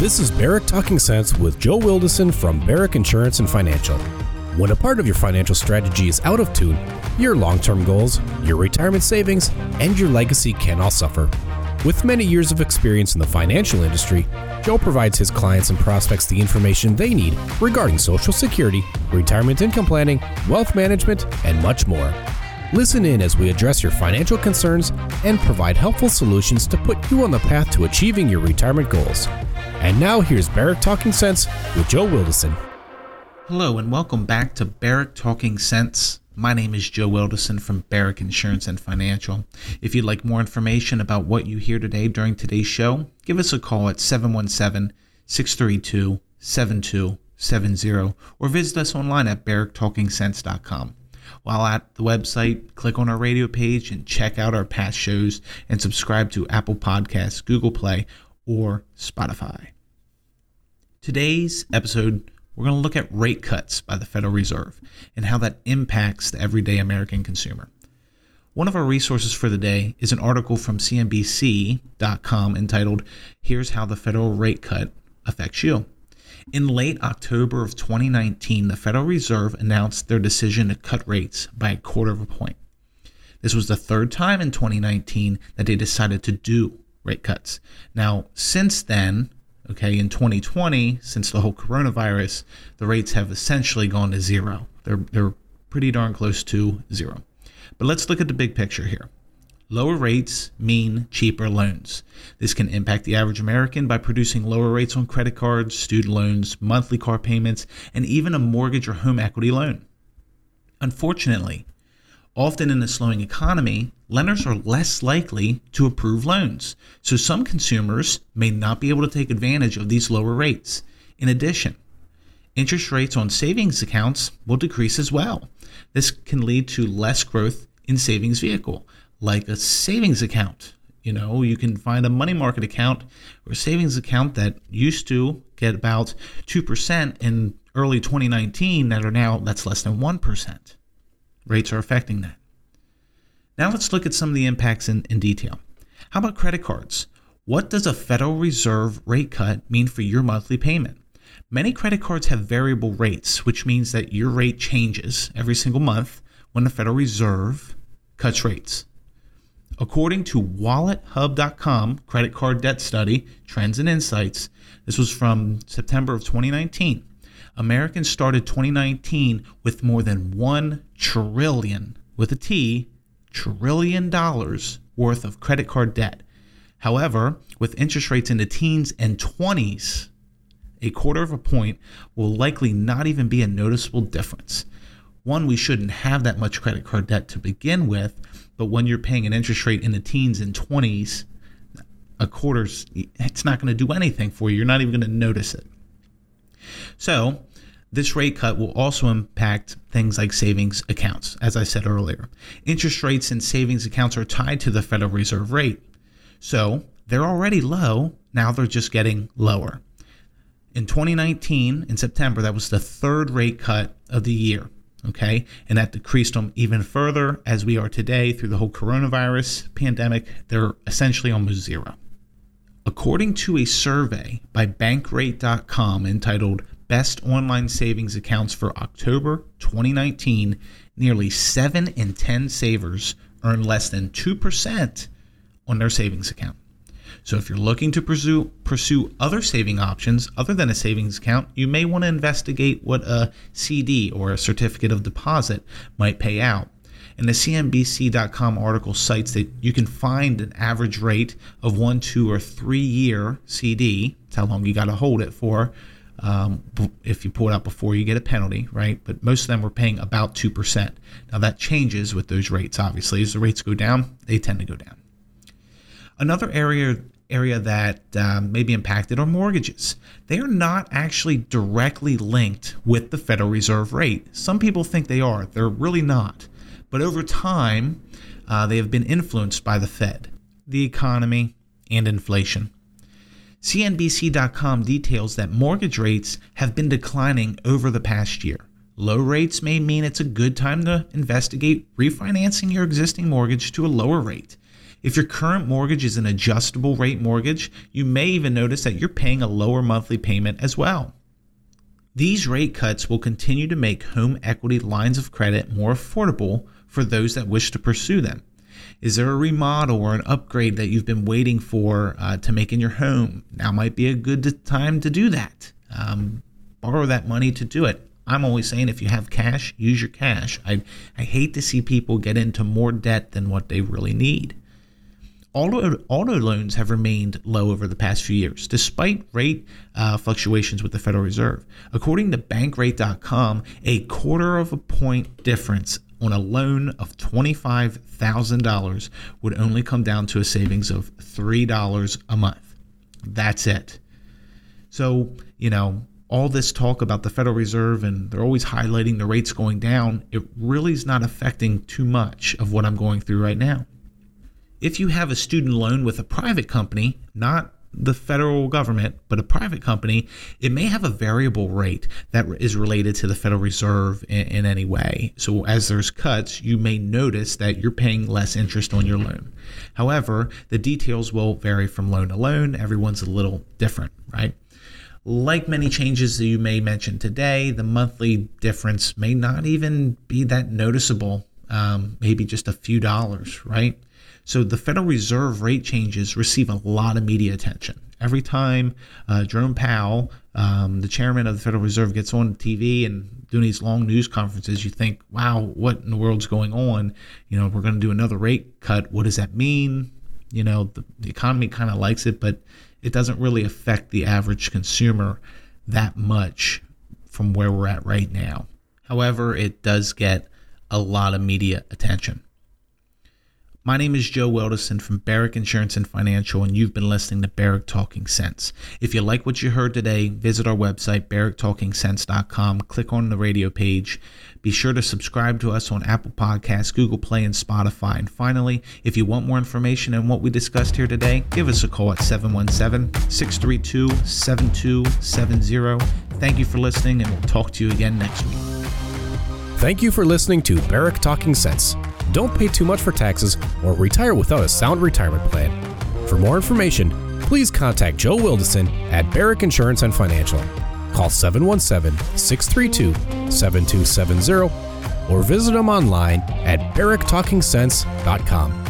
This is Barrick Talking Sense with Joe Wilderson from Barrick Insurance and Financial. When a part of your financial strategy is out of tune, your long term goals, your retirement savings, and your legacy can all suffer. With many years of experience in the financial industry, Joe provides his clients and prospects the information they need regarding Social Security, retirement income planning, wealth management, and much more. Listen in as we address your financial concerns and provide helpful solutions to put you on the path to achieving your retirement goals. And now here's Barrick Talking Sense with Joe Wilderson. Hello and welcome back to Barrick Talking Sense. My name is Joe Wilderson from Barrick Insurance and Financial. If you'd like more information about what you hear today during today's show, give us a call at 717 632 7270 or visit us online at barricktalkingsense.com. While at the website, click on our radio page and check out our past shows and subscribe to Apple Podcasts, Google Play, or Spotify. Today's episode, we're going to look at rate cuts by the Federal Reserve and how that impacts the everyday American consumer. One of our resources for the day is an article from CNBC.com entitled, Here's How the Federal Rate Cut Affects You. In late October of 2019, the Federal Reserve announced their decision to cut rates by a quarter of a point. This was the third time in 2019 that they decided to do rate cuts. Now, since then, okay, in 2020, since the whole coronavirus, the rates have essentially gone to zero. They're, they're pretty darn close to zero. But let's look at the big picture here. Lower rates mean cheaper loans. This can impact the average American by producing lower rates on credit cards, student loans, monthly car payments, and even a mortgage or home equity loan. Unfortunately, Often in a slowing economy, lenders are less likely to approve loans, so some consumers may not be able to take advantage of these lower rates. In addition, interest rates on savings accounts will decrease as well. This can lead to less growth in savings vehicle, like a savings account. You know, you can find a money market account or savings account that used to get about 2% in early 2019 that are now that's less than 1% rates are affecting that. Now let's look at some of the impacts in, in detail. How about credit cards? What does a Federal Reserve rate cut mean for your monthly payment? Many credit cards have variable rates, which means that your rate changes every single month when the Federal Reserve cuts rates. According to WalletHub.com credit card debt study, Trends and Insights, this was from September of 2019. Americans started 2019 with more than 1 trillion with a T trillion dollars worth of credit card debt. However, with interest rates in the teens and 20s, a quarter of a point will likely not even be a noticeable difference. One, we shouldn't have that much credit card debt to begin with, but when you're paying an interest rate in the teens and 20s, a quarter's it's not going to do anything for you. You're not even going to notice it. So, this rate cut will also impact things like savings accounts, as I said earlier. Interest rates in savings accounts are tied to the Federal Reserve rate. So they're already low, now they're just getting lower. In 2019, in September, that was the third rate cut of the year. Okay. And that decreased them even further as we are today through the whole coronavirus pandemic. They're essentially almost zero. According to a survey by Bankrate.com entitled best online savings accounts for October 2019, nearly 7 in 10 savers earn less than 2% on their savings account. So if you're looking to pursue pursue other saving options other than a savings account, you may want to investigate what a CD or a certificate of deposit might pay out. And the CNBC.com article cites that you can find an average rate of one, two, or three year CD. That's how long you got to hold it for um, if you pull it out before you get a penalty, right? But most of them were paying about 2%. Now that changes with those rates, obviously. As the rates go down, they tend to go down. Another area area that um, may be impacted are mortgages. They are not actually directly linked with the Federal Reserve rate. Some people think they are, they're really not. But over time, uh, they have been influenced by the Fed, the economy, and inflation. CNBC.com details that mortgage rates have been declining over the past year. Low rates may mean it's a good time to investigate refinancing your existing mortgage to a lower rate. If your current mortgage is an adjustable rate mortgage, you may even notice that you're paying a lower monthly payment as well. These rate cuts will continue to make home equity lines of credit more affordable for those that wish to pursue them. Is there a remodel or an upgrade that you've been waiting for uh, to make in your home? Now might be a good time to do that. Um, borrow that money to do it. I'm always saying if you have cash, use your cash. I, I hate to see people get into more debt than what they really need. Auto, auto loans have remained low over the past few years, despite rate uh, fluctuations with the Federal Reserve. According to Bankrate.com, a quarter of a point difference on a loan of $25,000 would only come down to a savings of $3 a month. That's it. So, you know, all this talk about the Federal Reserve and they're always highlighting the rates going down, it really is not affecting too much of what I'm going through right now. If you have a student loan with a private company, not the federal government, but a private company, it may have a variable rate that is related to the Federal Reserve in, in, any way. So, as there's cuts, you may notice that you're paying less interest on your loan. However, the details will vary from loan to loan. Everyone's a little different, right? Like many changes that you may mention today, the monthly difference may not even be that noticeable, um, maybe just a few dollars, right? So the Federal Reserve rate changes receive a lot of media attention. Every time uh, Jerome Powell, um, the chairman of the Federal Reserve, gets on TV and doing these long news conferences, you think, wow, what in the world's going on? You know, we're going to do another rate cut. What does that mean? You know, the, the economy kind of likes it, but it doesn't really affect the average consumer that much from where we're at right now. However, it does get a lot of media attention. My name is Joe Wilderson from Barrick Insurance and Financial, and you've been listening to Barrick Talking Sense. If you like what you heard today, visit our website, barricktalkingsense.com, click on the radio page. Be sure to subscribe to us on Apple Podcasts, Google Play, and Spotify. And finally, if you want more information on what we discussed here today, give us a call at 717 632 7270. Thank you for listening, and we'll talk to you again next week. Thank you for listening to Barrick Talking Sense don't pay too much for taxes, or retire without a sound retirement plan. For more information, please contact Joe Wilderson at Barrick Insurance and Financial. Call 717 632 7270 or visit them online at barricktalkingsense.com.